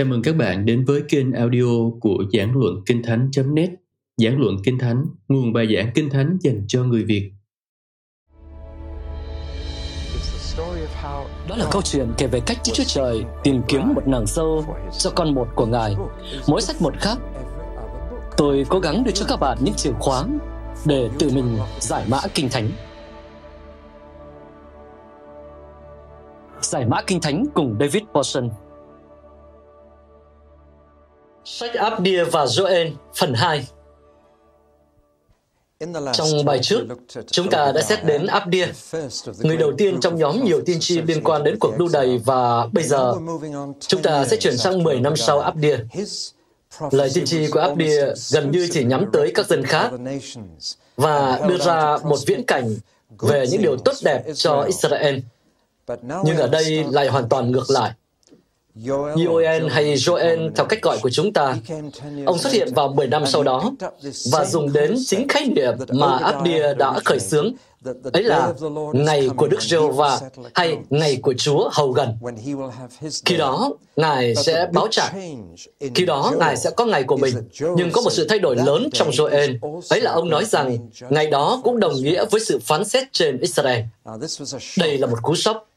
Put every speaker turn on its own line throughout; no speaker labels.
Chào mừng các bạn đến với kênh audio của Giảng Luận Kinh Thánh.net Giảng Luận Kinh Thánh, nguồn bài giảng Kinh Thánh dành cho người Việt
Đó là câu chuyện kể về cách Đức Chúa Trời tìm kiếm một nàng sâu cho con một của Ngài. Mỗi sách một khác. Tôi cố gắng đưa cho các bạn những chìa khóa để tự mình giải mã Kinh Thánh. Giải mã Kinh Thánh cùng David Paulson Sách Abdia và Joel phần 2 trong bài trước, chúng ta đã xét đến Abdia, người đầu tiên trong nhóm nhiều tiên tri liên quan đến cuộc đu đầy và bây giờ chúng ta sẽ chuyển sang 10 năm sau Abdia. Lời tiên tri của Abdia gần như chỉ nhắm tới các dân khác và đưa ra một viễn cảnh về những điều tốt đẹp cho Israel. Nhưng ở đây lại hoàn toàn ngược lại. Joel hay Joel theo cách gọi của chúng ta. Ông xuất hiện vào 10 năm sau đó và dùng đến chính khái niệm mà Abdia đã khởi xướng, ấy là ngày của Đức giê va hay ngày của Chúa hầu gần. Khi đó, Ngài sẽ báo trả. Khi đó, Ngài sẽ có ngày của mình. Nhưng có một sự thay đổi lớn trong Joel. Ấy là ông nói rằng ngày đó cũng đồng nghĩa với sự phán xét trên Israel. Đây là một cú sốc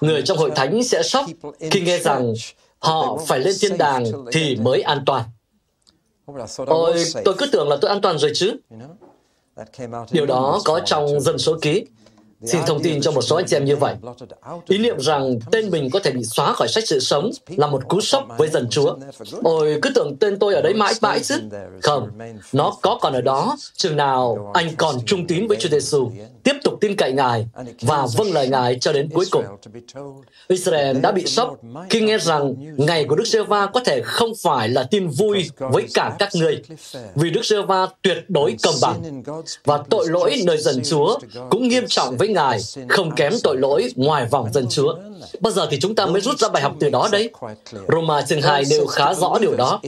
Người trong hội thánh sẽ sốc khi nghe rằng họ phải lên thiên đàng thì mới an toàn. Ôi, tôi cứ tưởng là tôi an toàn rồi chứ. Điều đó có trong dân số ký. Xin thông tin cho một số anh chị em như vậy. Ý niệm rằng tên mình có thể bị xóa khỏi sách sự sống là một cú sốc với dân Chúa. Ôi, cứ tưởng tên tôi ở đấy mãi mãi chứ. Không, nó có còn ở đó, chừng nào anh còn trung tín với Chúa Giêsu, tiếp tục tin cậy Ngài và vâng lời Ngài cho đến cuối cùng. Israel đã bị sốc khi nghe rằng ngày của Đức giê va có thể không phải là tin vui với cả các người, vì Đức giê va tuyệt đối công bằng và tội lỗi nơi dân Chúa cũng nghiêm trọng với Ngài, không kém tội lỗi ngoài vòng dân Chúa. Bao giờ thì chúng ta mới rút ra bài học từ đó đấy? Roma chương 2 nêu khá rõ điều đó.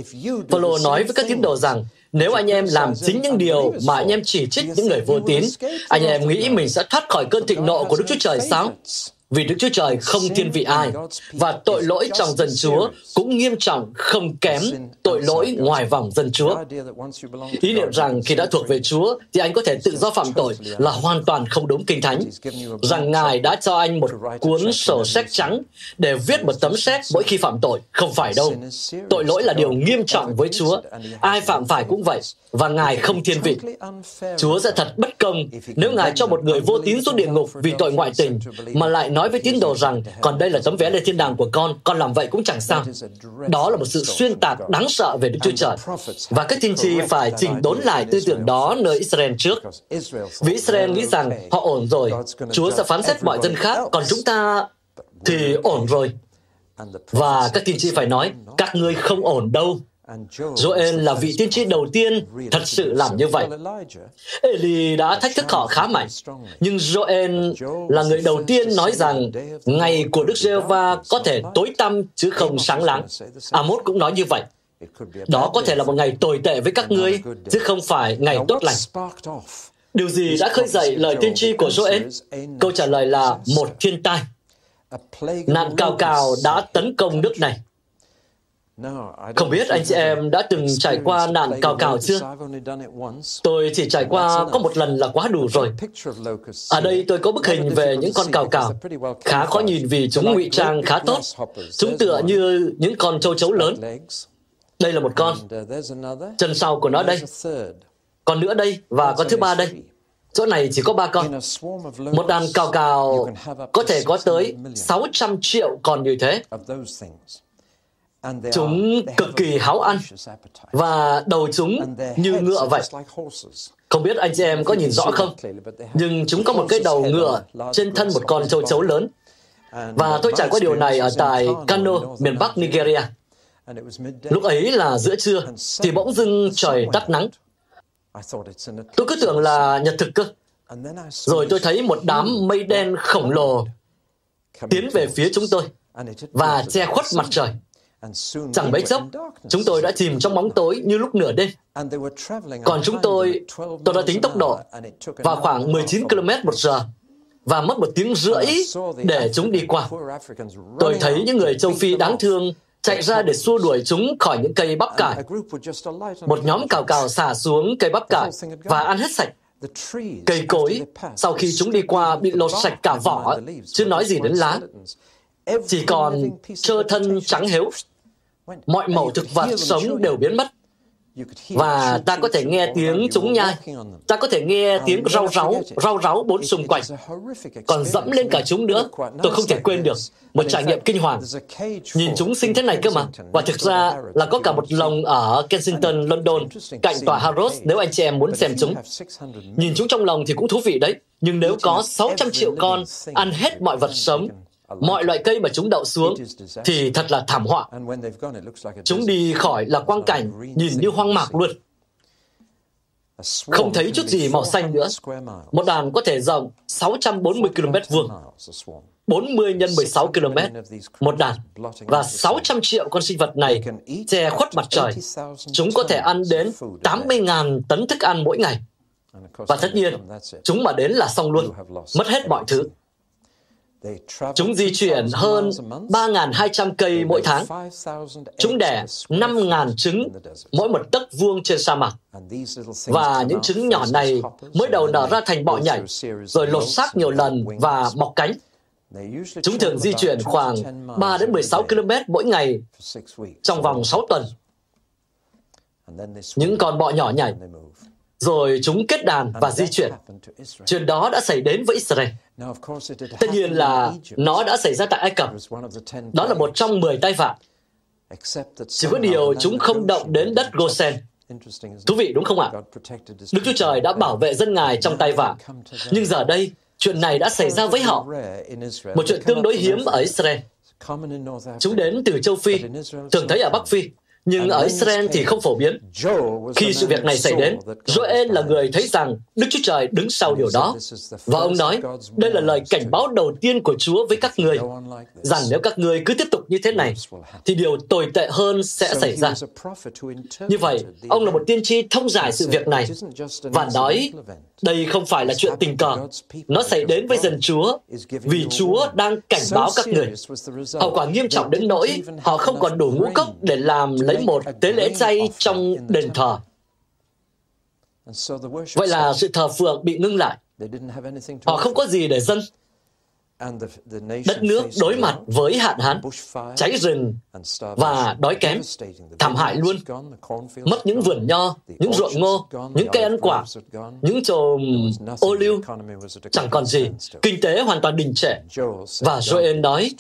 Phaolô nói với các tín đồ rằng nếu anh em làm chính những điều mà anh em chỉ trích những người vô tín, anh em nghĩ mình sẽ thoát khỏi cơn thịnh nộ của Đức Chúa Trời sao? Vì Đức Chúa Trời không thiên vị ai, và tội lỗi trong dân Chúa cũng nghiêm trọng không kém tội lỗi ngoài vòng dân Chúa. Ý niệm rằng khi đã thuộc về Chúa thì anh có thể tự do phạm tội là hoàn toàn không đúng kinh thánh. Rằng Ngài đã cho anh một cuốn sổ sách trắng để viết một tấm séc mỗi khi phạm tội. Không phải đâu. Tội lỗi là điều nghiêm trọng với Chúa. Ai phạm phải cũng vậy và Ngài không thiên vị. Chúa sẽ thật bất công nếu Ngài cho một người vô tín xuống địa ngục vì tội ngoại tình, mà lại nói nói với tín đồ rằng, còn đây là tấm vé lên thiên đàng của con, con làm vậy cũng chẳng sao. Đó là một sự xuyên tạc đáng sợ về Đức Chúa Trời. Và các tiên tri phải chỉnh đốn lại tư tưởng đó nơi Israel trước. Vì Israel nghĩ rằng họ ổn rồi, Chúa sẽ phán xét mọi dân khác, còn chúng ta thì ổn rồi. Và các tiên tri phải nói, các ngươi không ổn đâu. Joel là vị tiên tri đầu tiên thật sự làm như vậy. Eli đã thách thức họ khá mạnh, nhưng Joel là người đầu tiên nói rằng ngày của Đức giê va có thể tối tăm chứ không sáng láng. Amos cũng nói như vậy. Đó có thể là một ngày tồi tệ với các ngươi, chứ không phải ngày tốt lành. Điều gì đã khơi dậy lời tiên tri của Joel? Câu trả lời là một thiên tai. Nạn cao cào đã tấn công nước này. Không biết anh chị em đã từng trải qua nạn cào cào chưa? Tôi chỉ trải qua có một lần là quá đủ rồi. Ở đây tôi có bức hình về những con cào cào. Khá khó nhìn vì chúng ngụy trang khá tốt. Chúng tựa như những con châu chấu lớn. Đây là một con. Chân sau của nó đây. Còn nữa đây và con thứ ba đây. Chỗ này chỉ có ba con. Một đàn cào cào có thể có tới 600 triệu con như thế. Chúng cực kỳ háo ăn và đầu chúng như ngựa vậy. Không biết anh chị em có nhìn rõ không? Nhưng chúng có một cái đầu ngựa trên thân một con châu chấu lớn. Và tôi trải qua điều này ở tại Kano, miền Bắc Nigeria. Lúc ấy là giữa trưa, thì bỗng dưng trời tắt nắng. Tôi cứ tưởng là nhật thực cơ. Rồi tôi thấy một đám mây đen khổng lồ tiến về phía chúng tôi và che khuất mặt trời. Chẳng mấy chốc, chúng tôi đã chìm trong bóng tối như lúc nửa đêm. Còn chúng tôi, tôi đã tính tốc độ vào khoảng 19 km một giờ và mất một tiếng rưỡi để chúng đi qua. Tôi thấy những người châu Phi đáng thương chạy ra để xua đuổi chúng khỏi những cây bắp cải. Một nhóm cào cào xả xuống cây bắp cải và ăn hết sạch. Cây cối, sau khi chúng đi qua bị lột sạch cả vỏ, chứ nói gì đến lá. Chỉ còn trơ thân trắng héo. Mọi màu thực vật sống đều biến mất và ta có thể nghe tiếng chúng nhai. Ta có thể nghe tiếng rau ráu, rau ráu bốn xung quanh. Còn dẫm lên cả chúng nữa, tôi không thể quên được. Một trải nghiệm kinh hoàng. Nhìn chúng sinh thế này cơ mà. Và thực ra là có cả một lồng ở Kensington, London, cạnh tòa Harrods nếu anh chị em muốn xem chúng. Nhìn chúng trong lồng thì cũng thú vị đấy. Nhưng nếu có 600 triệu con ăn hết mọi vật sống, mọi loại cây mà chúng đậu xuống thì thật là thảm họa. Chúng đi khỏi là quang cảnh nhìn như hoang mạc luôn. Không thấy chút gì màu xanh nữa. Một đàn có thể rộng 640 km vuông. 40 x 16 km, một đàn, và 600 triệu con sinh vật này che khuất mặt trời. Chúng có thể ăn đến 80.000 tấn thức ăn mỗi ngày. Và tất nhiên, chúng mà đến là xong luôn, mất hết mọi thứ. Chúng di chuyển hơn 3.200 cây mỗi tháng. Chúng đẻ 5.000 trứng mỗi một tấc vuông trên sa mạc. Và những trứng nhỏ này mới đầu nở ra thành bọ nhảy, rồi lột xác nhiều lần và mọc cánh. Chúng thường di chuyển khoảng 3 đến 16 km mỗi ngày trong vòng 6 tuần. Những con bọ nhỏ nhảy rồi chúng kết đàn và di chuyển. Chuyện đó đã xảy đến với Israel. Tất nhiên là nó đã xảy ra tại Ai Cập. Đó là một trong 10 tai vạ. Chỉ có điều chúng không động đến đất Gosen. Thú vị đúng không ạ? Đức Chúa Trời đã bảo vệ dân Ngài trong tai vạ. Nhưng giờ đây, chuyện này đã xảy ra với họ. Một chuyện tương đối hiếm ở Israel. Chúng đến từ châu Phi, thường thấy ở Bắc Phi. Nhưng ở Israel thì không phổ biến. Khi sự việc này xảy đến, Joel là người thấy rằng Đức Chúa Trời đứng sau điều đó. Và ông nói, đây là lời cảnh báo đầu tiên của Chúa với các người, rằng nếu các người cứ tiếp tục như thế này, thì điều tồi tệ hơn sẽ xảy ra. Như vậy, ông là một tiên tri thông giải sự việc này và nói đây không phải là chuyện tình cờ. Nó xảy đến với dân Chúa vì Chúa đang cảnh báo các người. Hậu quả nghiêm trọng đến nỗi họ không còn đủ ngũ cốc để làm lấy một tế lễ chay trong đền thờ. Vậy là sự thờ phượng bị ngưng lại. Họ không có gì để dâng. Đất nước đối mặt với hạn hán, cháy rừng và đói kém, thảm hại luôn. Mất những vườn nho, những ruộng ngô, những cây ăn quả, những chòm ô liu, chẳng còn gì. Kinh tế hoàn toàn đình trệ. Và Joel nói,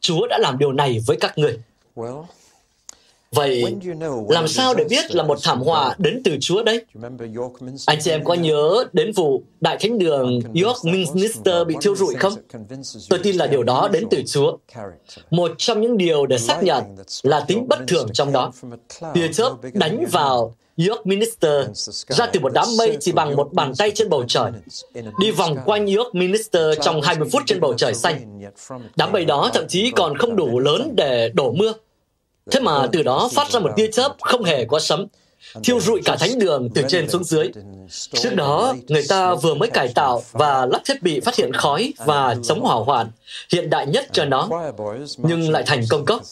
Chúa đã làm điều này với các người. Vậy, làm sao để biết là một thảm họa đến từ Chúa đấy? Anh chị em có nhớ đến vụ Đại Thánh Đường York Minster bị thiêu rụi không? Tôi tin là điều đó đến từ Chúa. Một trong những điều để xác nhận là tính bất thường trong đó. Tia chớp đánh vào York Minister ra từ một đám mây chỉ bằng một bàn tay trên bầu trời, đi vòng quanh York Minister trong 20 phút trên bầu trời xanh. Đám mây đó thậm chí còn không đủ lớn để đổ mưa. Thế mà từ đó phát ra một tia chớp không hề có sấm, thiêu rụi cả thánh đường từ trên xuống dưới. Trước đó, người ta vừa mới cải tạo và lắp thiết bị phát hiện khói và chống hỏa hoạn hiện đại nhất cho nó, nhưng lại thành công cốc.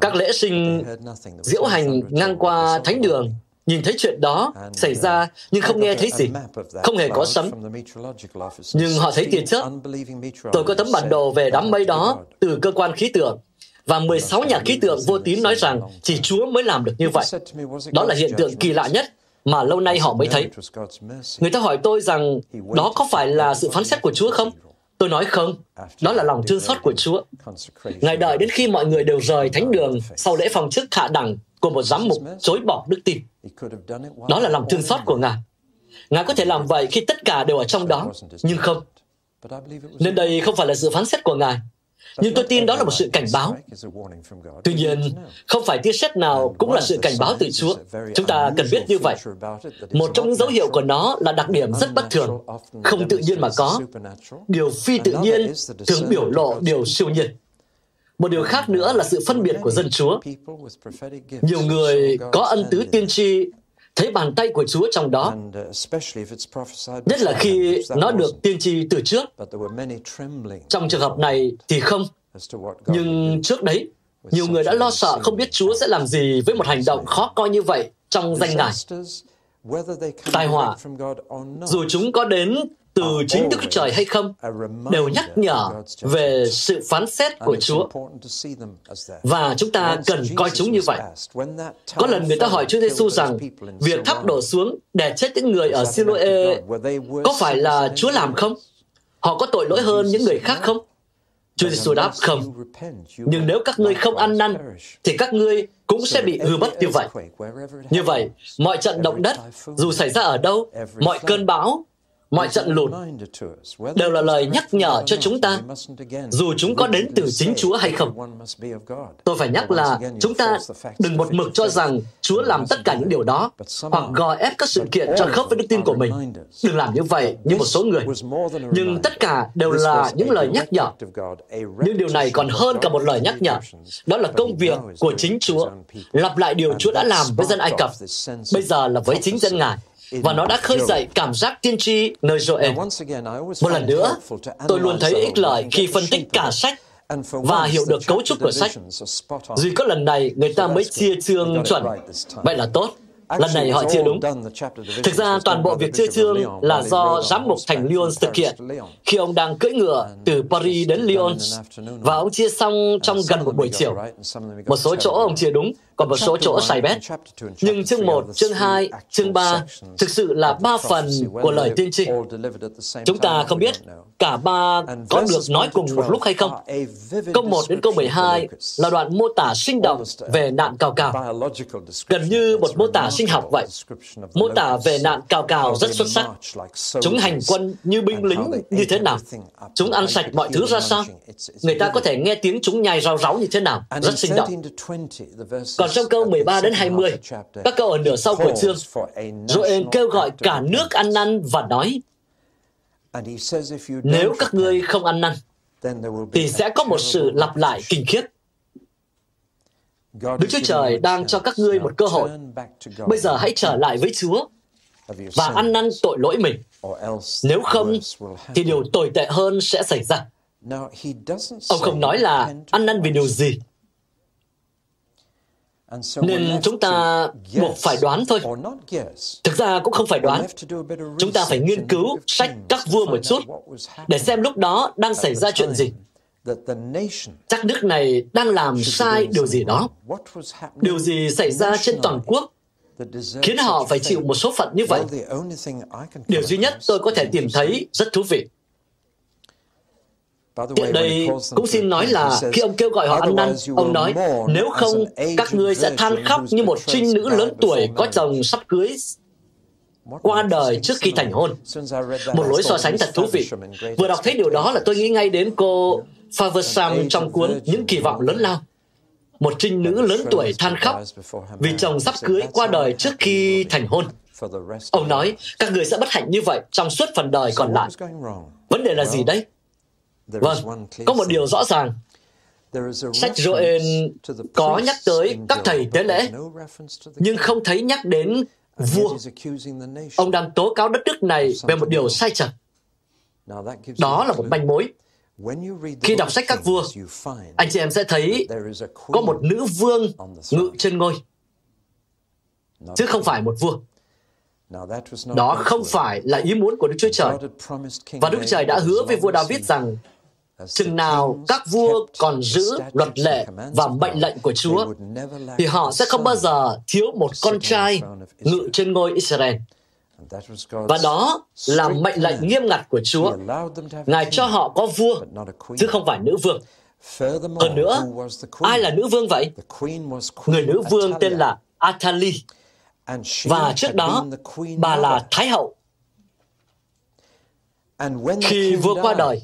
Các lễ sinh diễu hành ngang qua thánh đường nhìn thấy chuyện đó xảy ra nhưng không nghe thấy gì, không hề có sấm. Nhưng họ thấy tia chớp. Tôi có tấm bản đồ về đám mây đó từ cơ quan khí tượng và 16 nhà khí tượng vô tín nói rằng chỉ Chúa mới làm được như vậy. Đó là hiện tượng kỳ lạ nhất mà lâu nay họ mới thấy. Người ta hỏi tôi rằng đó có phải là sự phán xét của Chúa không? Tôi nói không, đó là lòng thương xót của Chúa. Ngài đợi đến khi mọi người đều rời thánh đường sau lễ phong chức hạ đẳng của một giám mục chối bỏ đức tin. Đó là lòng thương xót của Ngài. Ngài có thể làm vậy khi tất cả đều ở trong đó, nhưng không. Nên đây không phải là sự phán xét của Ngài, nhưng tôi tin đó là một sự cảnh báo. Tuy nhiên, không phải tia sét nào cũng là sự cảnh báo từ Chúa. Chúng ta cần biết như vậy. Một trong những dấu hiệu của nó là đặc điểm rất bất thường, không tự nhiên mà có. Điều phi tự nhiên thường biểu lộ điều siêu nhiên. Một điều khác nữa là sự phân biệt của dân Chúa. Nhiều người có ân tứ tiên tri thấy bàn tay của Chúa trong đó, nhất là khi nó được tiên tri từ trước. Trong trường hợp này thì không, nhưng trước đấy, Nhiều người đã lo sợ không biết Chúa sẽ làm gì với một hành động khó coi như vậy trong danh Ngài. Tai họa, dù chúng có đến từ chính Đức Chúa Trời hay không, đều nhắc nhở về sự phán xét của Chúa. Và chúng ta cần coi chúng như vậy. Có lần người ta hỏi Chúa Giêsu rằng, việc thắp đổ xuống để chết những người ở Siloe có phải là Chúa làm không? Họ có tội lỗi hơn những người khác không? Chúa Giêsu đáp không. Nhưng nếu các ngươi không ăn năn, thì các ngươi cũng sẽ bị hư mất như vậy. Như vậy, mọi trận động đất, dù xảy ra ở đâu, mọi cơn bão, mọi trận lụt đều là lời nhắc nhở cho chúng ta, dù chúng có đến từ chính Chúa hay không. Tôi phải nhắc là chúng ta đừng một mực cho rằng Chúa làm tất cả những điều đó, hoặc gò ép các sự kiện cho khớp với đức tin của mình. Đừng làm như vậy như một số người. Nhưng tất cả đều là những lời nhắc nhở. Nhưng điều này còn hơn cả một lời nhắc nhở. Đó là công việc của chính Chúa, lặp lại điều Chúa đã làm với dân Ai Cập, bây giờ là với chính dân Ngài và nó đã khơi dậy cảm giác tiên tri nơi Joel. Một lần nữa, tôi luôn thấy ích lợi khi phân tích cả sách và hiểu được cấu trúc của sách. Duy có lần này người ta mới chia chương chuẩn. Vậy là tốt. Lần này họ chia đúng. Thực ra toàn bộ việc chia chương là do giám mục thành Lyon thực hiện khi ông đang cưỡi ngựa từ Paris đến Lyon và ông chia xong trong gần một buổi chiều. Một số chỗ ông chia đúng, còn một số chỗ sai bét. Nhưng chương 1, chương 2, chương 3 thực sự là ba phần của lời tiên tri. Chúng ta không biết cả ba có được nói cùng một lúc hay không. Câu 1 đến câu 12 là đoạn mô tả sinh động về nạn cào cào. Gần như một mô tả sinh học vậy. Mô tả về nạn cào cào rất xuất sắc. Chúng hành quân như binh lính như thế nào? Chúng ăn sạch mọi thứ ra sao? Người ta có thể nghe tiếng chúng nhai rau ráu như thế nào? Rất sinh động. Còn trong câu 13 đến 20, các câu ở nửa sau của chương, Joel kêu gọi cả nước ăn năn và nói, nếu các ngươi không ăn năn, thì sẽ có một sự lặp lại kinh khiếp. Đức Chúa Trời đang cho các ngươi một cơ hội. Bây giờ hãy trở lại với Chúa và ăn năn tội lỗi mình. Nếu không, thì điều tồi tệ hơn sẽ xảy ra. Ông không nói là ăn năn vì điều gì, nên chúng ta buộc phải đoán thôi. Thực ra cũng không phải đoán. Chúng ta phải nghiên cứu sách các vua một chút để xem lúc đó đang xảy ra chuyện gì. Chắc nước này đang làm sai điều gì đó. Điều gì xảy ra trên toàn quốc khiến họ phải chịu một số phận như vậy. Điều duy nhất tôi có thể tìm thấy rất thú vị Tiện đây cũng xin nói là khi ông kêu gọi họ ăn năn, ông nói, nếu không, các ngươi sẽ than khóc như một trinh nữ lớn tuổi có chồng sắp cưới qua đời trước khi thành hôn. Một lối so sánh thật thú vị. Vừa đọc thấy điều đó là tôi nghĩ ngay đến cô Faversam trong cuốn Những kỳ vọng lớn lao. Một trinh nữ lớn tuổi than khóc vì chồng sắp cưới qua đời trước khi thành hôn. Ông nói, các người sẽ bất hạnh như vậy trong suốt phần đời còn lại. Vấn đề là gì đấy? Vâng, có một điều rõ ràng. Sách Joel có nhắc tới các thầy tế lễ, nhưng không thấy nhắc đến vua. Ông đang tố cáo đất nước này về một điều sai trật. Đó là một manh mối. Khi đọc sách các vua, anh chị em sẽ thấy có một nữ vương ngự trên ngôi, chứ không phải một vua. Đó không phải là ý muốn của Đức Chúa Trời. Và Đức Trời đã hứa với vua David rằng chừng nào các vua còn giữ luật lệ và mệnh lệnh của Chúa, thì họ sẽ không bao giờ thiếu một con trai ngự trên ngôi Israel. Và đó là mệnh lệnh nghiêm ngặt của Chúa. Ngài cho họ có vua, chứ không phải nữ vương. Hơn nữa, ai là nữ vương vậy? Người nữ vương tên là Athali. Và trước đó, bà là Thái hậu. Khi vua qua đời,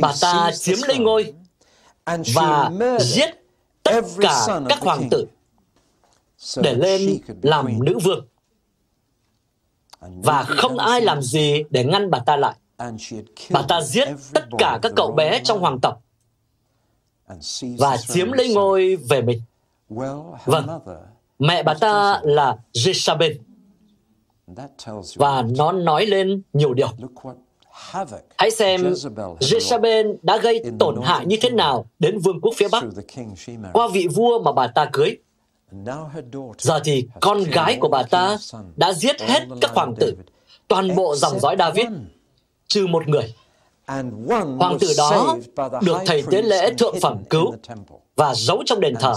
bà ta chiếm lấy ngôi và giết tất cả các hoàng tử để lên làm nữ vương. Và không ai làm gì để ngăn bà ta lại. Bà ta giết tất cả các cậu bé trong hoàng tộc và chiếm lấy ngôi về mình. Vâng, mẹ bà ta là Jezabel. Và nó nói lên nhiều điều. Hãy xem Jezebel đã gây tổn hại như thế nào đến vương quốc phía Bắc qua vị vua mà bà ta cưới. Giờ thì con gái của bà ta đã giết hết các hoàng tử, toàn bộ dòng dõi David, trừ một người. Hoàng tử đó được thầy tế lễ thượng phẩm cứu và giấu trong đền thờ,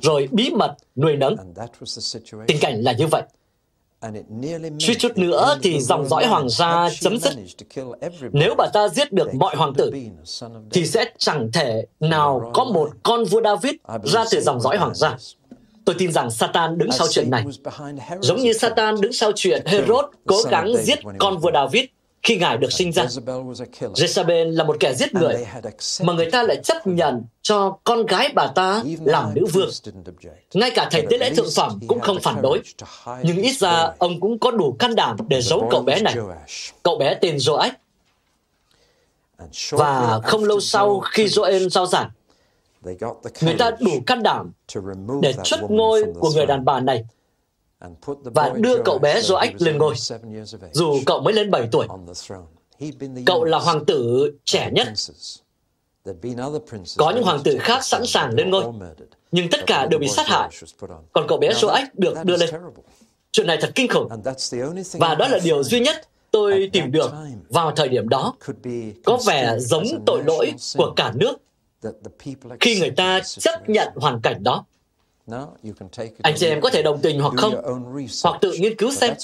rồi bí mật nuôi nấng. Tình cảnh là như vậy. Suýt chút nữa thì dòng dõi hoàng gia chấm dứt. Nếu bà ta giết được mọi hoàng tử, thì sẽ chẳng thể nào có một con vua David ra từ dòng dõi hoàng gia. Tôi tin rằng Satan đứng sau chuyện này. Giống như Satan đứng sau chuyện Herod cố gắng giết con vua David khi Ngài được sinh ra. Jezebel là một kẻ giết người, mà người ta lại chấp nhận cho con gái bà ta làm nữ vương. Ngay cả thầy tế lễ thượng phẩm cũng không phản đối. Nhưng ít ra ông cũng có đủ can đảm để giấu cậu bé này. Cậu bé tên Joach. Và không lâu sau khi Joel giao giảng, người ta đủ can đảm để xuất ngôi của người đàn bà này và đưa cậu bé Joach lên ngôi, dù cậu mới lên 7 tuổi. Cậu là hoàng tử trẻ nhất. Có những hoàng tử khác sẵn sàng lên ngôi, nhưng tất cả đều bị sát hại. Còn cậu bé Joach được đưa lên. Chuyện này thật kinh khủng. Và đó là điều duy nhất tôi tìm được vào thời điểm đó có vẻ giống tội lỗi của cả nước khi người ta chấp nhận hoàn cảnh đó. Anh chị em có thể đồng tình hoặc không, hoặc tự nghiên cứu xem.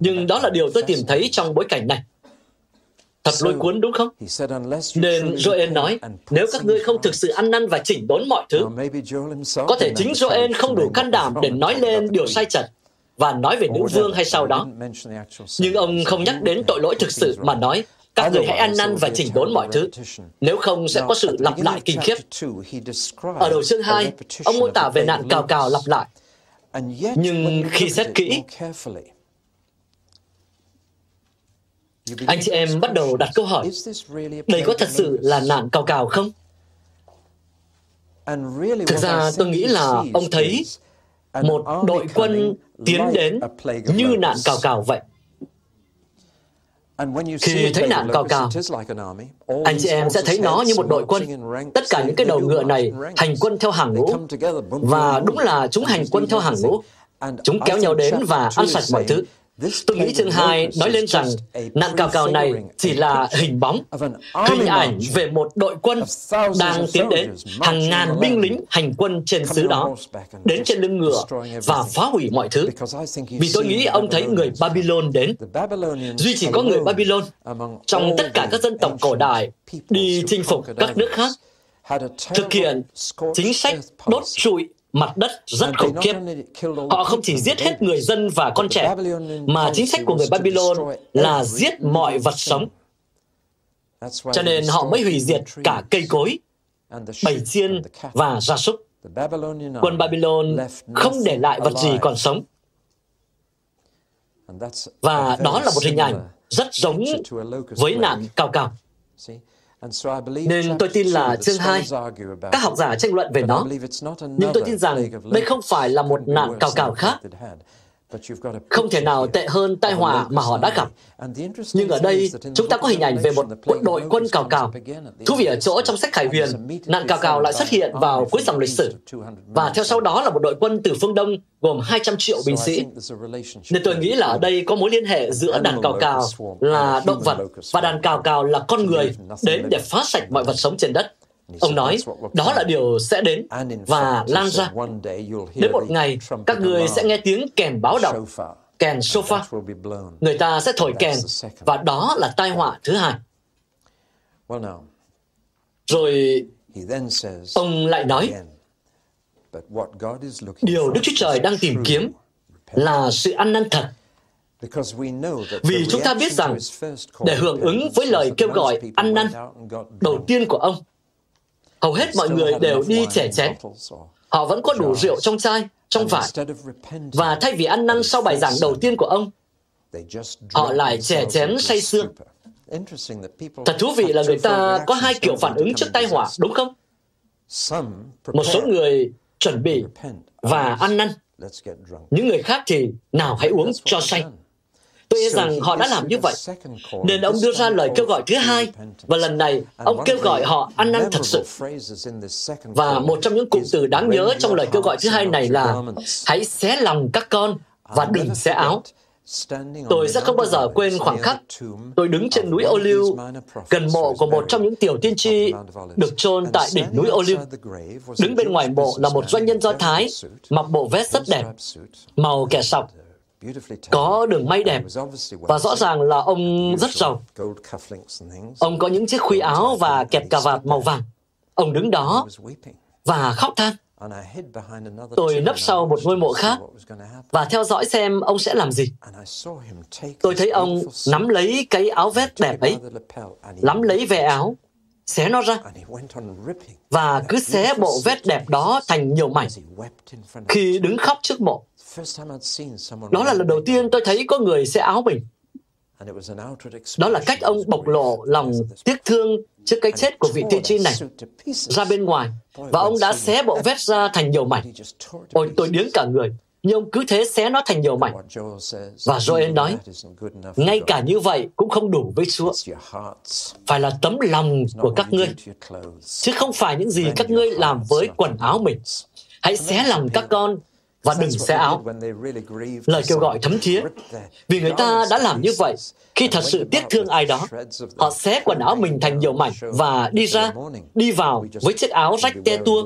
Nhưng đó là điều tôi tìm thấy trong bối cảnh này. Thật lôi cuốn đúng không? Nên Joel nói, nếu các ngươi không thực sự ăn năn và chỉnh đốn mọi thứ, có thể chính Joel không đủ can đảm để nói lên điều sai trật và nói về nữ vương hay sau đó. Nhưng ông không nhắc đến tội lỗi thực sự mà nói, các người hãy ăn năn và chỉnh đốn mọi thứ. Nếu không sẽ có sự lặp lại kinh khiếp. Ở đầu chương 2, ông mô tả về nạn cào cào lặp lại. Nhưng khi xét kỹ, anh chị em bắt đầu đặt câu hỏi, đây có thật sự là nạn cào cào không? Thực ra tôi nghĩ là ông thấy một đội quân tiến đến như nạn cào cào vậy. Khi thấy nạn cao cao, anh chị em sẽ thấy nó như một đội quân. Tất cả những cái đầu ngựa này hành quân theo hàng ngũ. Và đúng là chúng hành quân theo hàng ngũ. Chúng kéo nhau đến và ăn sạch mọi thứ. Tôi nghĩ chương 2 nói lên rằng nạn cào cào này chỉ là hình bóng, hình ảnh về một đội quân đang tiến đến, hàng ngàn binh lính hành quân trên xứ đó, đến trên lưng ngựa và phá hủy mọi thứ. Vì tôi nghĩ ông thấy người Babylon đến. Duy chỉ có người Babylon trong tất cả các dân tộc cổ đại đi chinh phục các nước khác thực hiện chính sách đốt trụi mặt đất rất khủng khiếp. Họ không chỉ giết hết người dân và con trẻ, mà chính sách của người Babylon là giết mọi vật sống. Cho nên họ mới hủy diệt cả cây cối, bầy chiên và gia súc. Quân Babylon không để lại vật gì còn sống. Và đó là một hình ảnh rất giống với nạn cao cao. Nên tôi tin là chương 2, các học giả tranh luận về nó. Nhưng tôi tin rằng đây không phải là một nạn cào cào khác. Không thể nào tệ hơn tai họa mà họ đã gặp. Nhưng ở đây, chúng ta có hình ảnh về một đội quân cào cào. Thú vị ở chỗ trong sách Khải Huyền, nạn cào cào lại xuất hiện vào cuối dòng lịch sử. Và theo sau đó là một đội quân từ phương Đông gồm 200 triệu binh sĩ. Nên tôi nghĩ là ở đây có mối liên hệ giữa đàn cào cào là động vật và đàn cào cào là con người đến để phá sạch mọi vật sống trên đất. Ông nói, đó là điều sẽ đến và lan ra. Đến một ngày, các người sẽ nghe tiếng kèn báo động, kèn sofa. Người ta sẽ thổi kèn, và đó là tai họa thứ hai. Rồi, ông lại nói, điều Đức Chúa Trời đang tìm kiếm là sự ăn năn thật. Vì chúng ta biết rằng, để hưởng ứng với lời kêu gọi ăn năn đầu tiên của ông, hầu hết mọi người đều đi trẻ chén. Họ vẫn có đủ rượu trong chai, trong vải. Và thay vì ăn năn sau bài giảng đầu tiên của ông, họ lại trẻ chén say sưa. Thật thú vị là người ta có hai kiểu phản ứng trước tai họa, đúng không? Một số người chuẩn bị và ăn năn. Những người khác thì nào hãy uống cho say. Tôi nghĩ rằng họ đã làm như vậy, nên ông đưa ra lời kêu gọi thứ hai, và lần này ông kêu gọi họ ăn năn thật sự. Và một trong những cụm từ đáng nhớ trong lời kêu gọi thứ hai này là hãy xé lòng các con và đừng xé áo. Tôi sẽ không bao giờ quên khoảnh khắc tôi đứng trên núi ô liu gần mộ của một trong những tiểu tiên tri được chôn tại đỉnh núi ô liu. Đứng bên ngoài mộ là một doanh nhân Do Thái mặc bộ vest rất đẹp, màu kẻ sọc, có đường may đẹp và rõ ràng là ông rất giàu. Ông có những chiếc khuy áo và kẹp cà vạt màu vàng. Ông đứng đó và khóc than. Tôi nấp sau một ngôi mộ khác và theo dõi xem ông sẽ làm gì. Tôi thấy ông nắm lấy cái áo vest đẹp ấy, nắm lấy ve áo, xé nó ra và cứ xé bộ vest đẹp đó thành nhiều mảnh khi đứng khóc trước mộ. Đó là lần đầu tiên tôi thấy có người xé áo mình. Đó là cách ông bộc lộ lòng tiếc thương trước cái chết của vị tiên tri này ra bên ngoài và ông đã xé bộ vest ra thành nhiều mảnh. Ôi, tôi điếng cả người. Nhưng ông cứ thế xé nó thành nhiều mảnh. Và Joel nói, ngay cả như vậy cũng không đủ với Chúa. Phải là tấm lòng của các ngươi, chứ không phải những gì các ngươi làm với quần áo mình. Hãy xé lòng các con và đừng xé áo. Lời kêu gọi thấm thía. Vì người ta đã làm như vậy khi thật sự tiếc thương ai đó. Họ xé quần áo mình thành nhiều mảnh và đi ra, đi vào với chiếc áo rách te tua,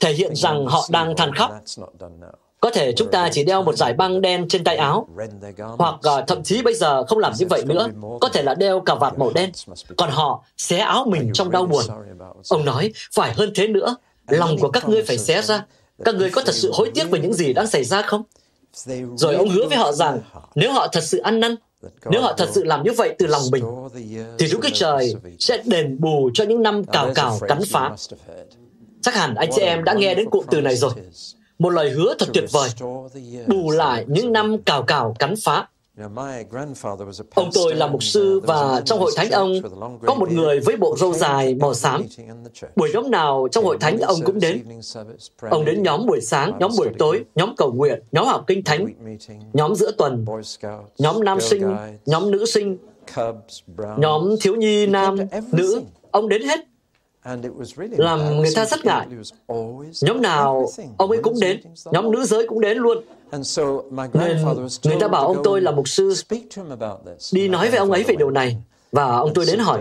thể hiện rằng họ đang than khóc. Có thể chúng ta chỉ đeo một dải băng đen trên tay áo, hoặc uh, thậm chí bây giờ không làm như vậy nữa, có thể là đeo cà vạt màu đen. Còn họ xé áo mình trong đau buồn. Ông nói, phải hơn thế nữa, lòng của các ngươi phải xé ra, các người có thật sự hối tiếc về những gì đang xảy ra không? Rồi ông hứa với họ rằng, nếu họ thật sự ăn năn, nếu họ thật sự làm như vậy từ lòng mình, thì Đức Chúa Trời sẽ đền bù cho những năm cào cào cắn phá. Chắc hẳn anh chị em đã nghe đến cụm từ này rồi. Một lời hứa thật tuyệt vời, bù lại những năm cào cào cắn phá. Ông tôi là mục sư và trong hội thánh ông có một người với bộ râu dài màu xám. Buổi nhóm nào trong hội thánh ông cũng đến. Ông đến nhóm buổi sáng, nhóm buổi tối, nhóm cầu nguyện, nhóm học kinh thánh, nhóm giữa tuần, nhóm nam sinh, nhóm nữ sinh, nhóm thiếu nhi nam, nữ. Ông đến hết làm người ta rất ngại. Nhóm nào ông ấy cũng đến, nhóm nữ giới cũng đến luôn. Nên người ta bảo ông tôi là mục sư đi nói với ông ấy về điều này. Và ông tôi đến hỏi,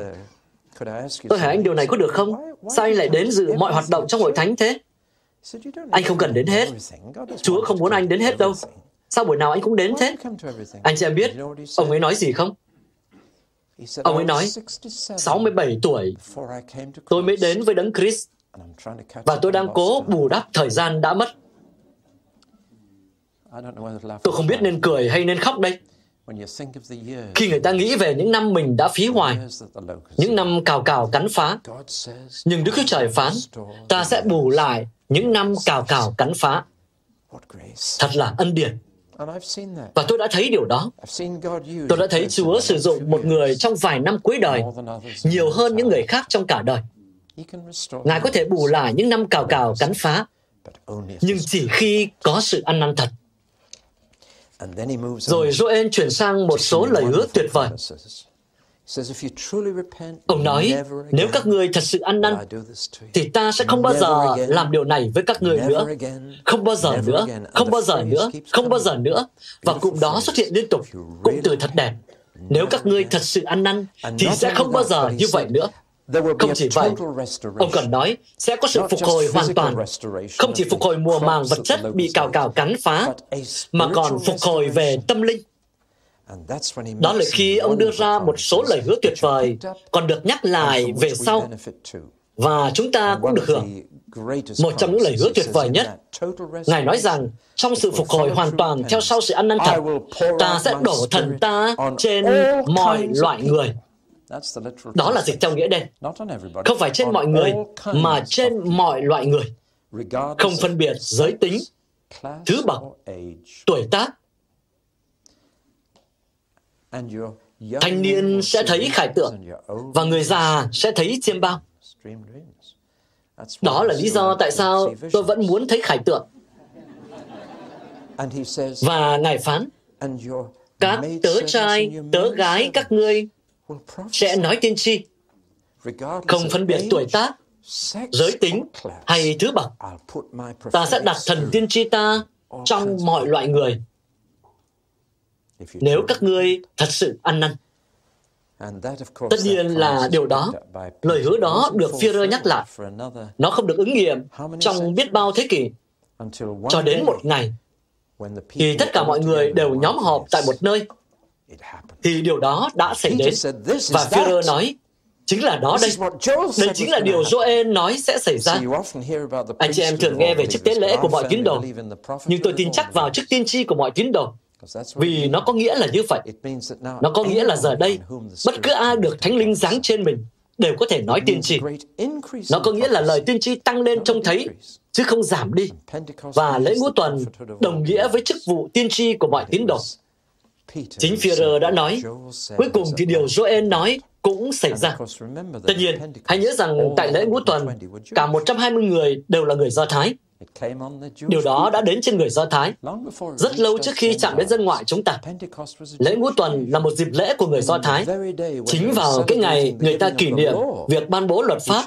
tôi hỏi anh điều này có được không? Sao anh lại đến dự mọi hoạt động trong hội thánh thế? Anh không cần đến hết. Chúa không muốn anh đến hết đâu. Sao buổi nào anh cũng đến thế? Anh chị em biết, ông ấy nói gì không? Ông ấy nói, 67 tuổi, tôi mới đến với Đấng Christ và tôi đang cố bù đắp thời gian đã mất. Tôi không biết nên cười hay nên khóc đây. Khi người ta nghĩ về những năm mình đã phí hoài, những năm cào cào cắn phá, nhưng Đức Chúa Trời phán, ta sẽ bù lại những năm cào cào cắn phá. Thật là ân điển. Và tôi đã thấy điều đó. Tôi đã thấy Chúa sử dụng một người trong vài năm cuối đời nhiều hơn những người khác trong cả đời. Ngài có thể bù lại những năm cào cào cắn phá, nhưng chỉ khi có sự ăn năn thật. Rồi Joel chuyển sang một số lời hứa tuyệt vời. Ông nói, nếu các ngươi thật sự ăn năn, thì ta sẽ không bao giờ làm điều này với các ngươi nữa. Không bao giờ nữa, không bao giờ nữa, không bao giờ nữa. Và cụm đó xuất hiện liên tục, cụm từ thật đẹp. Nếu các ngươi thật sự ăn năn, thì sẽ không bao giờ như vậy nữa. Không chỉ vậy, ông cần nói sẽ có sự phục hồi hoàn toàn, không chỉ phục hồi mùa màng vật chất bị cào cào cắn phá, mà còn phục hồi về tâm linh. Đó là khi ông đưa ra một số lời hứa tuyệt vời, còn được nhắc lại về sau. Và chúng ta cũng được hưởng. Một trong những lời hứa tuyệt vời nhất, Ngài nói rằng, trong sự phục hồi hoàn toàn theo sau sự ăn năn thật, ta sẽ đổ thần ta trên mọi loại người. Đó là dịch theo nghĩa đen. Không phải trên mọi người, mà trên mọi loại người. Không phân biệt giới tính, thứ bậc, tuổi tác, thanh niên sẽ thấy khải tượng và người già sẽ thấy chiêm bao. Đó là lý do tại sao tôi vẫn muốn thấy khải tượng. Và Ngài phán, các tớ trai, tớ gái các ngươi sẽ nói tiên tri, không phân biệt tuổi tác, giới tính hay thứ bậc. Ta sẽ đặt thần tiên tri ta trong mọi loại người. Nếu các ngươi thật sự ăn năn. Tất nhiên là điều đó, lời hứa đó được Führer nhắc lại. Nó không được ứng nghiệm trong biết bao thế kỷ, cho đến một ngày, khi tất cả mọi người đều nhóm họp tại một nơi, thì điều đó đã xảy đến. Và Führer nói, chính là đó đây. Đây chính là điều Joel nói sẽ xảy ra. Anh chị em thường nghe về chức tế lễ của mọi tín đồ, nhưng tôi tin chắc vào chức tiên tri của mọi tín đồ. Vì nó có nghĩa là như vậy. Nó có nghĩa là giờ đây, bất cứ ai được Thánh Linh giáng trên mình đều có thể nói tiên tri. Nó có nghĩa là lời tiên tri tăng lên trông thấy, chứ không giảm đi. Và lễ ngũ tuần đồng nghĩa với chức vụ tiên tri của mọi tín đồ. Chính Führer đã nói, cuối cùng thì điều Joel nói cũng xảy ra. Tất nhiên, hãy nhớ rằng tại lễ ngũ tuần, cả 120 người đều là người Do Thái. Điều đó đã đến trên người Do Thái, rất lâu trước khi chạm đến dân ngoại chúng ta. Lễ ngũ tuần là một dịp lễ của người Do Thái. Chính vào cái ngày người ta kỷ niệm việc ban bố luật pháp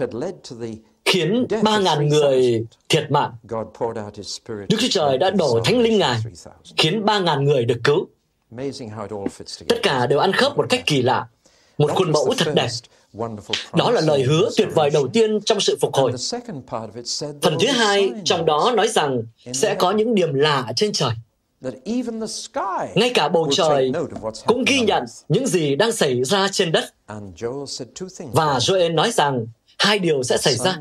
khiến 3.000 người thiệt mạng. Đức Chúa Trời đã đổ Thánh Linh Ngài, khiến 3.000 người được cứu. Tất cả đều ăn khớp một cách kỳ lạ, một khuôn mẫu thật đẹp. Đó là lời hứa tuyệt vời đầu tiên trong sự phục hồi. Phần thứ hai trong đó nói rằng sẽ có những điểm lạ trên trời. Ngay cả bầu trời cũng ghi nhận những gì đang xảy ra trên đất. Và Joel nói rằng hai điều sẽ xảy ra.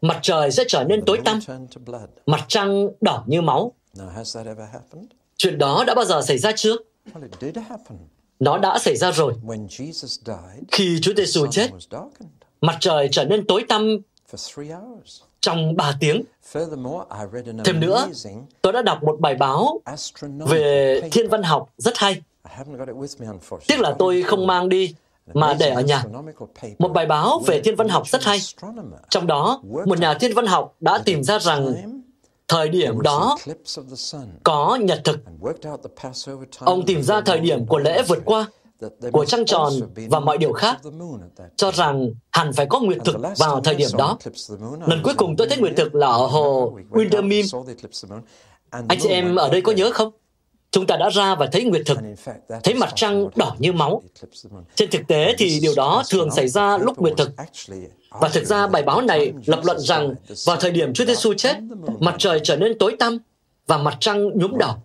Mặt trời sẽ trở nên tối tăm, mặt trăng đỏ như máu. Chuyện đó đã bao giờ xảy ra chưa? Nó đã xảy ra rồi. Khi Chúa Giêsu chết, mặt trời trở nên tối tăm trong ba tiếng. Thêm nữa, tôi đã đọc một bài báo về thiên văn học rất hay. Tiếc là tôi không mang đi, mà để ở nhà. Một bài báo về thiên văn học rất hay. Trong đó, một nhà thiên văn học đã tìm ra rằng thời điểm đó có nhật thực. Ông tìm ra thời điểm của lễ vượt qua, của trăng tròn và mọi điều khác, cho rằng hẳn phải có nguyệt thực vào thời điểm đó. Lần cuối cùng tôi thấy nguyệt thực là ở hồ Windermere. Anh chị em ở đây có nhớ không? Chúng ta đã ra và thấy nguyệt thực, thấy mặt trăng đỏ như máu. Trên thực tế thì điều đó thường xảy ra lúc nguyệt thực. Và thực ra bài báo này lập luận rằng vào thời điểm Chúa Giêsu chết, mặt trời trở nên tối tăm và mặt trăng nhuốm đỏ.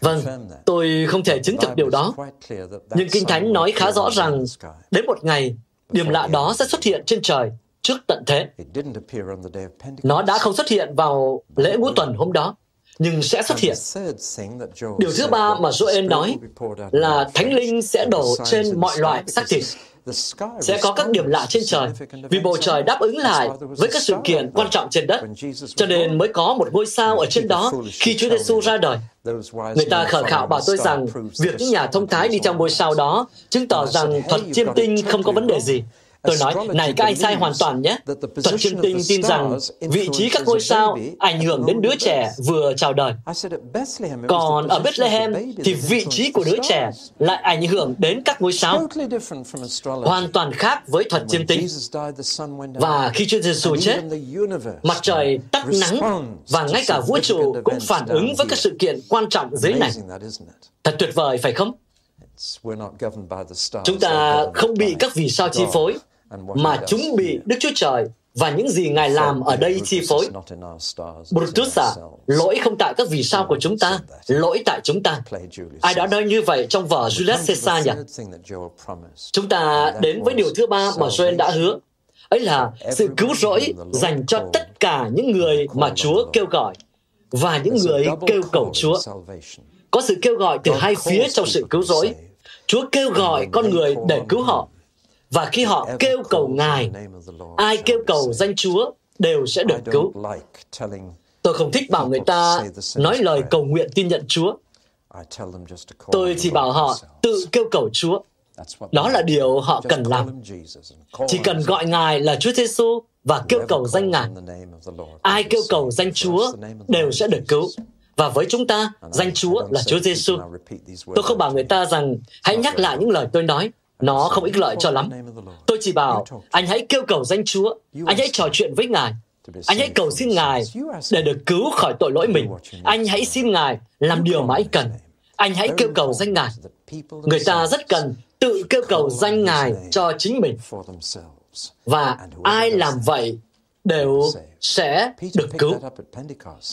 Vâng, tôi không thể chứng thực điều đó. Nhưng Kinh Thánh nói khá rõ rằng đến một ngày, điểm lạ đó sẽ xuất hiện trên trời trước tận thế. Nó đã không xuất hiện vào lễ ngũ tuần hôm đó nhưng sẽ xuất hiện. Điều thứ ba mà Joel nói là Thánh Linh sẽ đổ trên mọi loại xác thịt. Sẽ có các điểm lạ trên trời, vì bầu trời đáp ứng lại với các sự kiện quan trọng trên đất, cho nên mới có một ngôi sao ở trên đó khi Chúa Giêsu ra đời. Người ta khờ khạo bảo tôi rằng việc những nhà thông thái đi trong ngôi sao đó chứng tỏ rằng thuật chiêm tinh không có vấn đề gì. Tôi nói, này các anh sai hoàn toàn nhé. Thuật chiêm tinh tin rằng vị trí các ngôi sao ảnh hưởng đến đứa trẻ vừa chào đời. Còn ở Bethlehem thì vị trí của đứa trẻ lại ảnh hưởng đến các ngôi sao. Hoàn toàn khác với thuật chiêm tinh. Và khi Chúa Giêsu chết, mặt trời tắt nắng và ngay cả vũ trụ cũng phản ứng với các sự kiện quan trọng dưới này. Thật tuyệt vời, phải không? Chúng ta không bị các vì sao chi phối, mà chúng bị Đức Chúa Trời và những gì Ngài làm ở đây chi phối. Brutus à, lỗi không tại các vì sao của chúng ta, lỗi tại chúng ta. Ai đã nói như vậy trong vở Julius Caesar nhỉ? Chúng ta đến với điều thứ ba mà Joel đã hứa. Ấy là sự cứu rỗi dành cho tất cả những người mà Chúa kêu gọi và những người kêu cầu Chúa. Có sự kêu gọi từ hai phía trong sự cứu rỗi. Chúa kêu gọi con người để cứu họ và khi họ kêu cầu Ngài, ai kêu cầu danh Chúa đều sẽ được cứu. Tôi không thích bảo người ta nói lời cầu nguyện tin nhận Chúa. Tôi chỉ bảo họ tự kêu cầu Chúa. Đó là điều họ cần làm. Chỉ cần gọi Ngài là Chúa Giêsu và kêu cầu danh Ngài. Ai kêu cầu danh Chúa đều sẽ được cứu. Và với chúng ta, danh Chúa là Chúa Giêsu. Tôi không bảo người ta rằng hãy nhắc lại những lời tôi nói, nó không ích lợi cho lắm. Tôi chỉ bảo, anh hãy kêu cầu danh Chúa, anh hãy trò chuyện với Ngài, anh hãy cầu xin Ngài để được cứu khỏi tội lỗi mình. Anh hãy xin Ngài làm điều mà anh cần. Anh hãy kêu cầu danh Ngài. Người ta rất cần tự kêu cầu danh Ngài cho chính mình. Và ai làm vậy đều sẽ được cứu.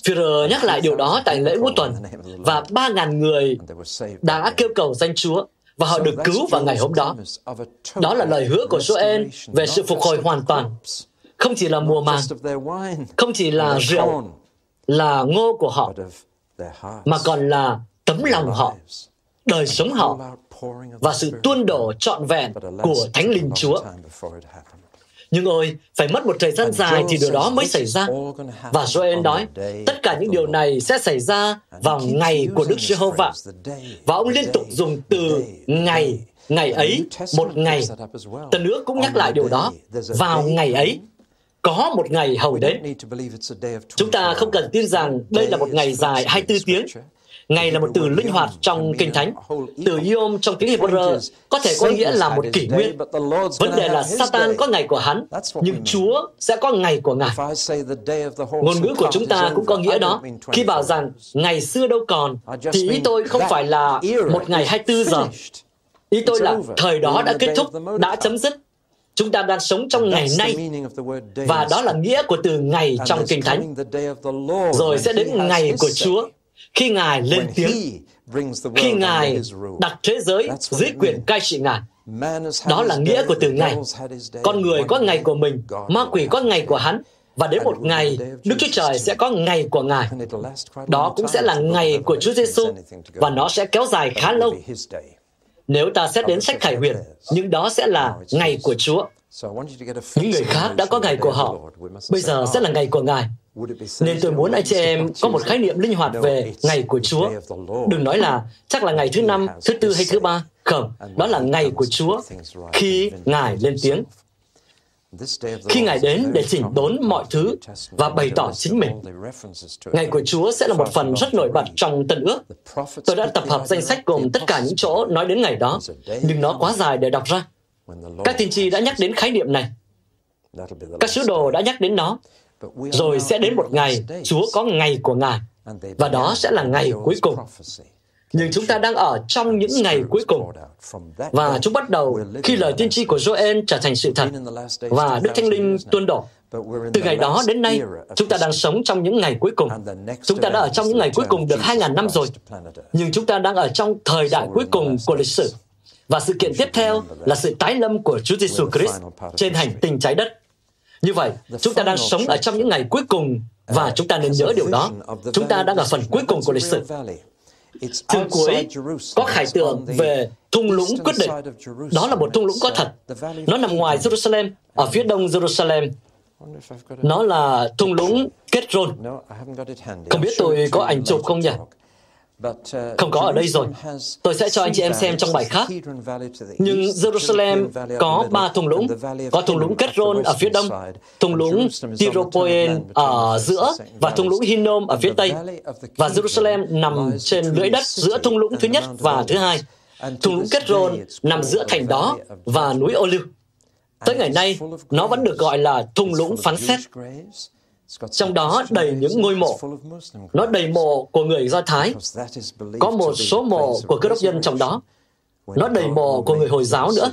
Peter nhắc lại điều đó tại lễ cuối tuần và 3.000 người đã kêu cầu danh Chúa và họ được cứu vào ngày hôm đó. Đó là lời hứa của Joel về sự phục hồi hoàn toàn. Không chỉ là mùa màng, không chỉ là rượu, là ngô của họ, mà còn là tấm lòng họ, đời sống họ và sự tuôn đổ trọn vẹn của Thánh Linh Chúa. Nhưng ôi, phải mất một thời gian dài thì điều đó mới xảy ra. Và Joel nói, tất cả những điều này sẽ xảy ra vào ngày của Đức Giê-hô-va. Và ông liên tục dùng từ ngày, ngày ấy, một ngày. Tần nữa cũng nhắc lại điều đó, vào ngày ấy, có một ngày hầu đến. Chúng ta không cần tin rằng đây là một ngày dài 24 tiếng, Ngày là một từ linh hoạt trong Kinh Thánh. Từ Yom trong tiếng Hebrew có thể có nghĩa là một kỷ nguyên. Vấn đề là Satan có ngày của hắn, nhưng Chúa sẽ có ngày của Ngài. Ngôn ngữ của chúng ta cũng có nghĩa đó. Khi bảo rằng ngày xưa đâu còn, thì ý tôi không phải là một ngày 24 giờ. Ý tôi là thời đó đã kết thúc, đã chấm dứt. Chúng ta đang sống trong ngày nay, và đó là nghĩa của từ ngày trong Kinh Thánh. Rồi sẽ đến ngày của Chúa, khi Ngài lên tiếng, khi Ngài đặt thế giới dưới quyền cai trị Ngài. Đó là nghĩa của từ ngày. Con người có ngày của mình, ma quỷ có ngày của hắn, và đến một ngày, Đức Chúa Trời sẽ có ngày của Ngài. Đó cũng sẽ là ngày của Chúa Giêsu và nó sẽ kéo dài khá lâu. Nếu ta xét đến sách Khải Huyền, nhưng đó sẽ là ngày của Chúa. Những người khác đã có ngày của họ, bây giờ sẽ là ngày của Ngài. Nên tôi muốn anh chị em có một khái niệm linh hoạt về ngày của Chúa. Đừng nói là chắc là ngày thứ năm, thứ tư hay thứ ba. Không, đó là ngày của Chúa khi Ngài lên tiếng. Khi Ngài đến để chỉnh đốn mọi thứ và bày tỏ chính mình. Ngày của Chúa sẽ là một phần rất nổi bật trong Tân ước. Tôi đã tập hợp danh sách gồm tất cả những chỗ nói đến ngày đó, nhưng nó quá dài để đọc ra. Các tiên tri đã nhắc đến khái niệm này. Các sứ đồ đã nhắc đến nó. Rồi sẽ đến một ngày, Chúa có ngày của Ngài, và đó sẽ là ngày cuối cùng. Nhưng chúng ta đang ở trong những ngày cuối cùng. Và chúng bắt đầu khi lời tiên tri của Joel trở thành sự thật và Đức Thánh Linh tuôn đổ. Từ ngày đó đến nay, chúng ta đang sống trong những ngày cuối cùng. Chúng ta đã ở trong những ngày cuối cùng được 2.000 năm rồi. Nhưng chúng ta đang ở trong thời đại cuối cùng của lịch sử. Và sự kiện tiếp theo là sự tái lâm của Chúa Giêsu Christ trên hành tinh trái đất. Như vậy, chúng ta đang sống ở trong những ngày cuối cùng và chúng ta nên nhớ điều đó. Chúng ta đang ở phần cuối cùng của lịch sử. Chương cuối có khải tượng về thung lũng quyết định. Đó là một thung lũng có thật. Nó nằm ngoài Jerusalem, ở phía đông Jerusalem. Nó là thung lũng Ketron. Không biết tôi có ảnh chụp không nhỉ? Uh, không có ở đây rồi. Tôi sẽ cho anh chị em xem trong bài khác. Nhưng Jerusalem có ba thung lũng. Có thung lũng Ketron ở phía đông, thung lũng Tiropoen ở giữa và thung lũng Hinnom ở phía tây. Và Jerusalem nằm trên lưỡi đất giữa thung lũng thứ nhất và thứ hai. Thung lũng Ketron nằm giữa thành đó và núi Ô. Tới ngày nay, nó vẫn được gọi là thung lũng phán xét trong đó đầy những ngôi mộ. Nó đầy mộ của người Do Thái. Có một số mộ của cơ đốc nhân trong đó. Nó đầy mộ của người Hồi giáo nữa,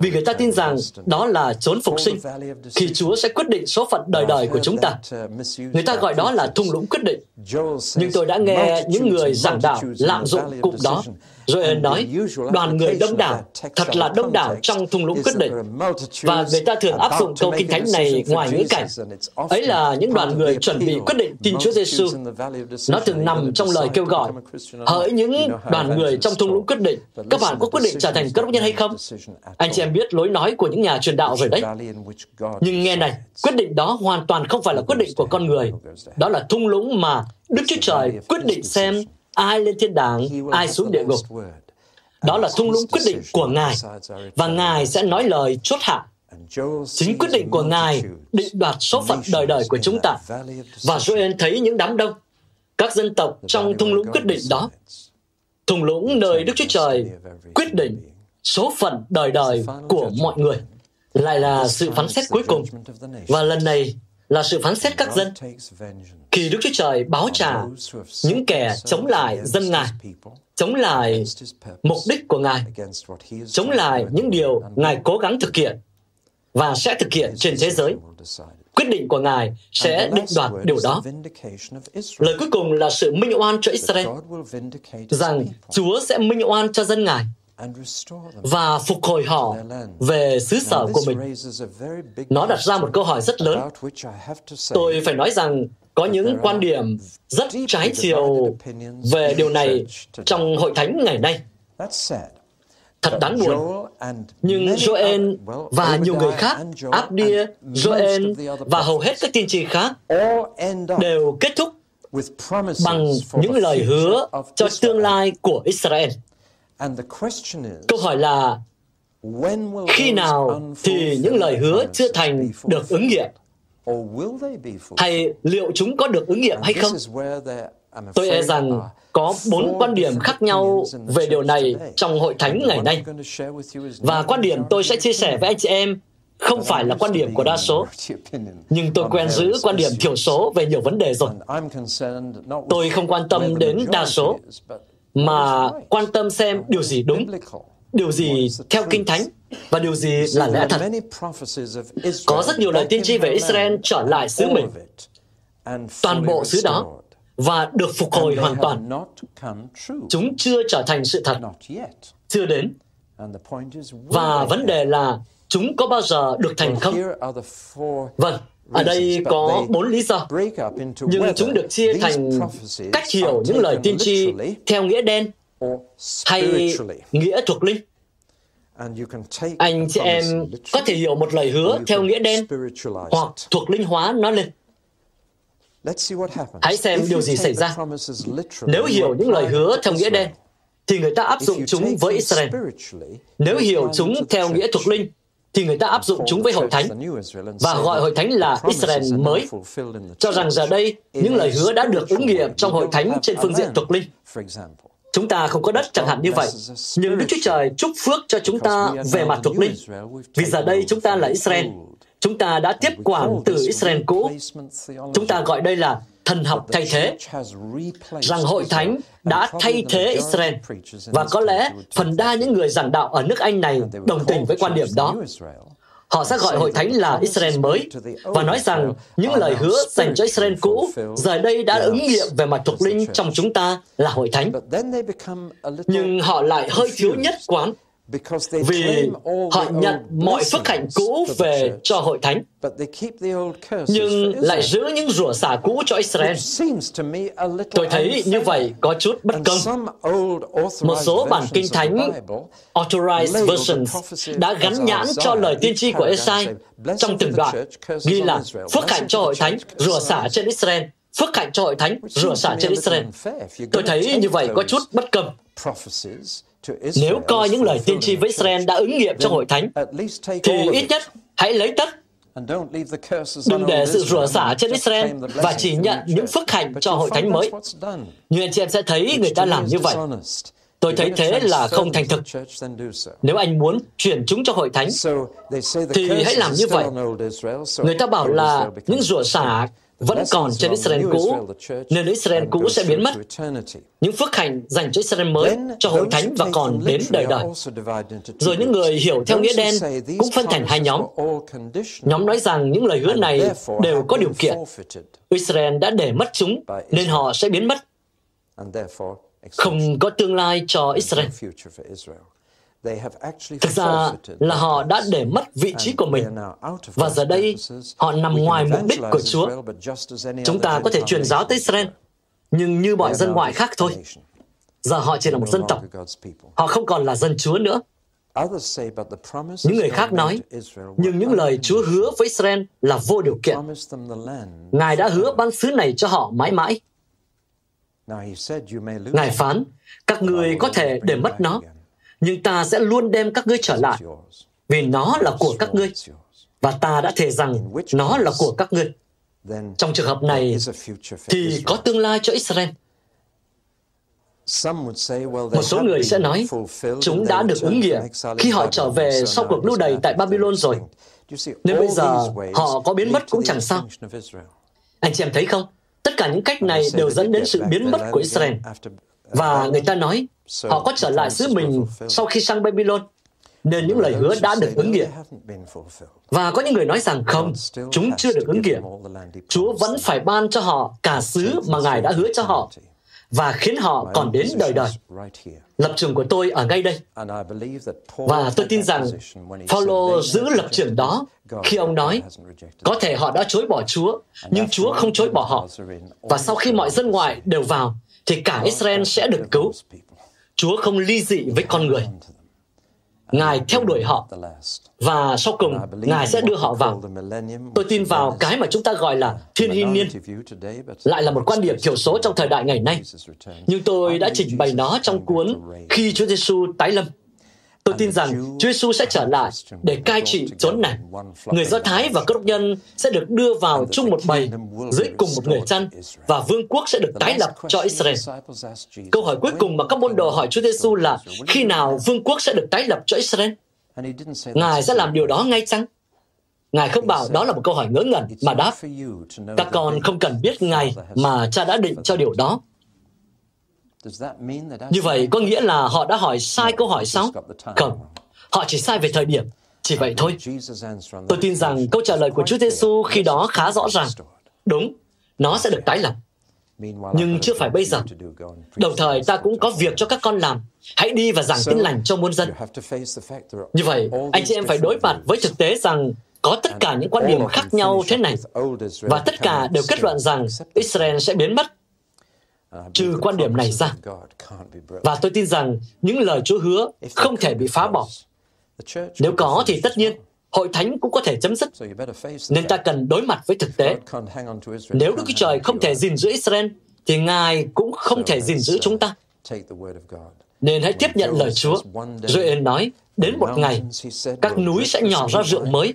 vì người ta tin rằng đó là chốn phục sinh, khi Chúa sẽ quyết định số phận đời đời của chúng ta. Người ta gọi đó là thung lũng quyết định. Nhưng tôi đã nghe những người giảng đạo lạm dụng cụm đó rồi nói, đoàn người đông đảo, thật là đông đảo trong thung lũng quyết định. Và người ta thường áp dụng câu kinh thánh này ngoài những cảnh. Ấy là những đoàn người chuẩn bị quyết định tin Chúa Giêsu. Nó thường nằm trong lời kêu gọi. Hỡi những đoàn người trong thung lũng quyết định, các bạn có quyết định trở thành cơ đốc nhân hay không? Anh chị em biết lối nói của những nhà truyền đạo rồi đấy. Nhưng nghe này, quyết định đó hoàn toàn không phải là quyết định của con người. Đó là thung lũng mà Đức Chúa Trời quyết định xem ai lên thiên đàng, ai xuống địa ngục. Đó là thung lũng quyết định của Ngài, và Ngài sẽ nói lời chốt hạ. Chính quyết định của Ngài định đoạt số phận đời đời của chúng ta. Và Joel thấy những đám đông. các dân tộc trong thung lũng quyết định đó. Thung lũng nơi Đức Chúa Trời quyết định số phận đời đời của mọi người lại là sự phán xét cuối cùng. Và lần này là sự phán xét các dân. Khi Đức Chúa Trời báo trả những kẻ chống lại dân Ngài, chống lại mục đích của Ngài, chống lại những điều Ngài cố gắng thực hiện và sẽ thực hiện trên thế giới. Quyết định của Ngài sẽ định đoạt điều đó. Lời cuối cùng là sự minh oan cho Israel, rằng Chúa sẽ minh oan cho dân Ngài và phục hồi họ về xứ sở của mình. Nó đặt ra một câu hỏi rất lớn. Tôi phải nói rằng có những quan điểm rất trái chiều về điều này trong hội thánh ngày nay. Thật đáng buồn. Nhưng Joel và nhiều người khác, Abdia, Joel và hầu hết các tiên tri khác đều kết thúc bằng những lời hứa cho tương lai của Israel. Câu hỏi là khi nào thì những lời hứa chưa thành được ứng nghiệm? Hay liệu chúng có được ứng nghiệm hay không? Tôi e rằng có bốn quan điểm khác nhau về điều này trong hội thánh ngày nay. Và quan điểm tôi sẽ chia sẻ với anh chị em không phải là quan điểm của đa số, nhưng tôi quen giữ quan điểm thiểu số về nhiều vấn đề rồi. Tôi không quan tâm đến đa số, mà quan tâm xem điều gì đúng, điều gì theo kinh thánh và điều gì là lẽ thật. Có rất nhiều lời tiên tri về Israel trở lại xứ mình, toàn bộ xứ đó, và được phục hồi hoàn toàn. Chúng chưa trở thành sự thật, chưa đến. Và vấn đề là chúng có bao giờ được thành không? Vâng, ở đây có bốn lý do, nhưng chúng được chia thành cách hiểu những lời tiên tri theo nghĩa đen hay nghĩa thuộc linh. Anh chị em có thể hiểu một lời hứa theo nghĩa đen hoặc thuộc linh hóa nó lên. Hãy xem điều gì xảy ra. Nếu hiểu những lời hứa theo nghĩa đen, thì người ta áp dụng chúng với Israel. Nếu hiểu chúng theo nghĩa thuộc linh, thì người ta áp dụng chúng với hội thánh và gọi hội thánh là Israel mới, cho rằng giờ đây những lời hứa đã được ứng nghiệm trong hội thánh trên phương diện thuộc linh. Chúng ta không có đất chẳng hạn như vậy, nhưng Đức Chúa Trời chúc phước cho chúng ta về mặt thuộc linh. Vì giờ đây chúng ta là Israel, chúng ta đã tiếp quản từ Israel cũ. Chúng ta gọi đây là thần học thay thế, rằng hội thánh đã thay thế Israel. Và có lẽ phần đa những người giảng đạo ở nước Anh này đồng tình với quan điểm đó. Họ sẽ gọi hội thánh là Israel mới và nói rằng những lời hứa dành cho Israel cũ giờ đây đã ứng nghiệm về mặt thuộc linh trong chúng ta là hội thánh. Nhưng họ lại hơi thiếu nhất quán vì họ nhận mọi phước hạnh cũ về cho hội thánh, nhưng lại giữ những rủa xả cũ cho Israel. Tôi thấy như vậy có chút bất công. Một số bản kinh thánh Authorized Versions đã gắn nhãn cho lời tiên tri của Esai trong từng đoạn, ghi là phước hạnh cho hội thánh, rủa xả trên Israel, phước hạnh cho hội thánh, rủa xả trên Israel. Tôi thấy như vậy có chút bất công. Nếu coi những lời tiên tri với Israel đã ứng nghiệm trong hội thánh, thì ít nhất hãy lấy tất Đừng để sự rủa xả trên Israel và chỉ nhận những phước hạnh cho hội thánh mới. Như anh chị em sẽ thấy người ta làm như vậy. Tôi thấy thế là không thành thực. Nếu anh muốn chuyển chúng cho hội thánh, thì hãy làm như vậy. Người ta bảo là những rủa xả vẫn còn trên Israel cũ, nên Israel cũ sẽ biến mất. Những phước hạnh dành cho Israel mới, cho hội thánh và còn đến đời đời. Rồi những người hiểu theo nghĩa đen cũng phân thành hai nhóm. Nhóm nói rằng những lời hứa này đều có điều kiện. Israel đã để mất chúng, nên họ sẽ biến mất. Không có tương lai cho Israel. Thực ra là họ đã để mất vị trí của mình và giờ đây họ nằm ngoài mục đích của Chúa. Chúng ta có thể truyền giáo tới Israel, nhưng như mọi dân ngoại khác thôi. Giờ họ chỉ là một dân tộc. Họ không còn là dân Chúa nữa. Những người khác nói, nhưng những lời Chúa hứa với Israel là vô điều kiện. Ngài đã hứa ban xứ này cho họ mãi mãi. Ngài phán, các người có thể để mất nó, nhưng ta sẽ luôn đem các ngươi trở lại, vì nó là của các ngươi, và ta đã thề rằng nó là của các ngươi. Trong trường hợp này thì có tương lai cho Israel. Một số người sẽ nói, chúng đã được ứng nghiệm khi họ trở về sau cuộc lưu đày tại Babylon rồi. Nếu bây giờ họ có biến mất cũng chẳng sao. Anh chị em thấy không? Tất cả những cách này đều dẫn đến sự biến mất của Israel. Và người ta nói, họ có trở lại xứ mình sau khi sang Babylon, nên những lời hứa đã được ứng nghiệm. Và có những người nói rằng không, chúng chưa được ứng nghiệm. Chúa vẫn phải ban cho họ cả xứ mà Ngài đã hứa cho họ và khiến họ còn đến đời đời. Lập trường của tôi ở ngay đây. Và tôi tin rằng Paulo giữ lập trường đó khi ông nói, có thể họ đã chối bỏ Chúa, nhưng Chúa không chối bỏ họ. Và sau khi mọi dân ngoại đều vào, thì cả Israel sẽ được cứu. Chúa không ly dị với con người. Ngài theo đuổi họ và sau cùng Ngài sẽ đưa họ vào. Tôi tin vào cái mà chúng ta gọi là thiên hy niên, lại là một quan điểm thiểu số trong thời đại ngày nay. Nhưng tôi đã trình bày nó trong cuốn Khi Chúa Giêsu tái lâm. Tôi tin rằng Chúa Giêsu sẽ trở lại để cai trị chốn này. Người Do Thái và cơ đốc nhân sẽ được đưa vào chung một bầy dưới cùng một người chăn và vương quốc sẽ được tái lập cho Israel. Câu hỏi cuối cùng mà các môn đồ hỏi Chúa Giêsu là khi nào vương quốc sẽ được tái lập cho Israel? Ngài sẽ làm điều đó ngay chăng? Ngài không bảo đó là một câu hỏi ngớ ngẩn mà đáp. Các con không cần biết ngày mà cha đã định cho điều đó. Như vậy có nghĩa là họ đã hỏi sai câu hỏi sao? Không, họ chỉ sai về thời điểm. Chỉ vậy thôi. Tôi tin rằng câu trả lời của Chúa Giêsu khi đó khá rõ ràng. Đúng, nó sẽ được tái lập. Nhưng chưa phải bây giờ. Đồng thời ta cũng có việc cho các con làm. Hãy đi và giảng tin lành cho muôn dân. Như vậy, anh chị em phải đối mặt với thực tế rằng có tất cả những quan điểm khác nhau thế này và tất cả đều kết luận rằng Israel sẽ biến mất trừ quan điểm này ra. Và tôi tin rằng những lời Chúa hứa không thể bị phá bỏ. Nếu có thì tất nhiên, hội thánh cũng có thể chấm dứt. Nên ta cần đối mặt với thực tế. Nếu Đức Chúa Trời không thể gìn giữ Israel, thì Ngài cũng không thể gìn giữ chúng ta. Nên hãy tiếp nhận lời Chúa. Joel nói, đến một ngày, các núi sẽ nhỏ ra rượu mới.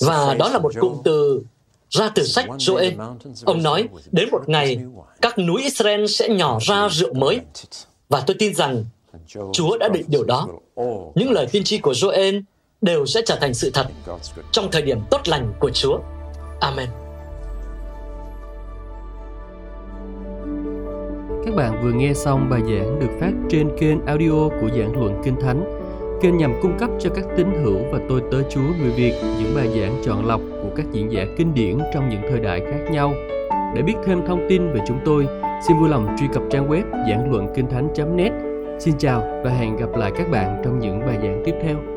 Và đó là một cụm từ ra từ sách Joel. Ông nói, đến một ngày, các núi Israel sẽ nhỏ ra rượu mới. Và tôi tin rằng Chúa đã định điều đó. Những lời tiên tri của Joel đều sẽ trở thành sự thật trong thời điểm tốt lành của Chúa. Amen.
Các bạn vừa nghe xong bài giảng được phát trên kênh audio của giảng luận Kinh Thánh Kênh nhằm cung cấp cho các tín hữu và tôi tớ Chúa người Việt những bài giảng chọn lọc các diễn giả kinh điển trong những thời đại khác nhau. Để biết thêm thông tin về chúng tôi, xin vui lòng truy cập trang web giảng luận kinh thánh.net. Xin chào và hẹn gặp lại các bạn trong những bài giảng tiếp theo.